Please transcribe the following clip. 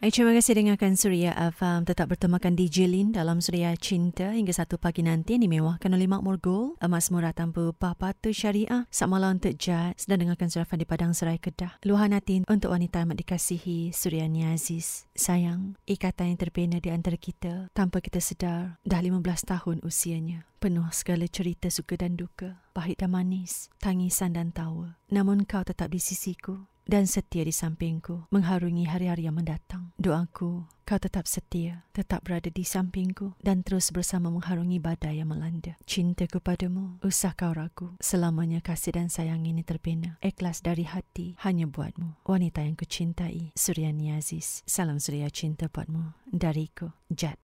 Hai, terima kasih dengarkan Suria FM. Tetap bertemakan DJ Lin dalam Suria Cinta hingga satu pagi nanti dimewahkan oleh Makmur Gold. Emas murah tanpa upah patuh syariah. Saat malam untuk Jad. Sedang dengarkan Suria di Padang Serai Kedah. Luahan hati untuk wanita amat dikasihi Suria Aziz. Sayang, ikatan yang terbina di antara kita tanpa kita sedar dah 15 tahun usianya. Penuh segala cerita suka dan duka, pahit dan manis, tangisan dan tawa. Namun kau tetap di sisiku dan setia di sampingku mengharungi hari-hari yang mendatang. Doaku, kau tetap setia, tetap berada di sampingku dan terus bersama mengharungi badai yang melanda. Cintaku padamu, usah kau ragu. Selamanya kasih dan sayang ini terbina. Ikhlas dari hati hanya buatmu. Wanita yang kucintai, Suryani Aziz. Salam Surya cinta buatmu. Dariku, Jad.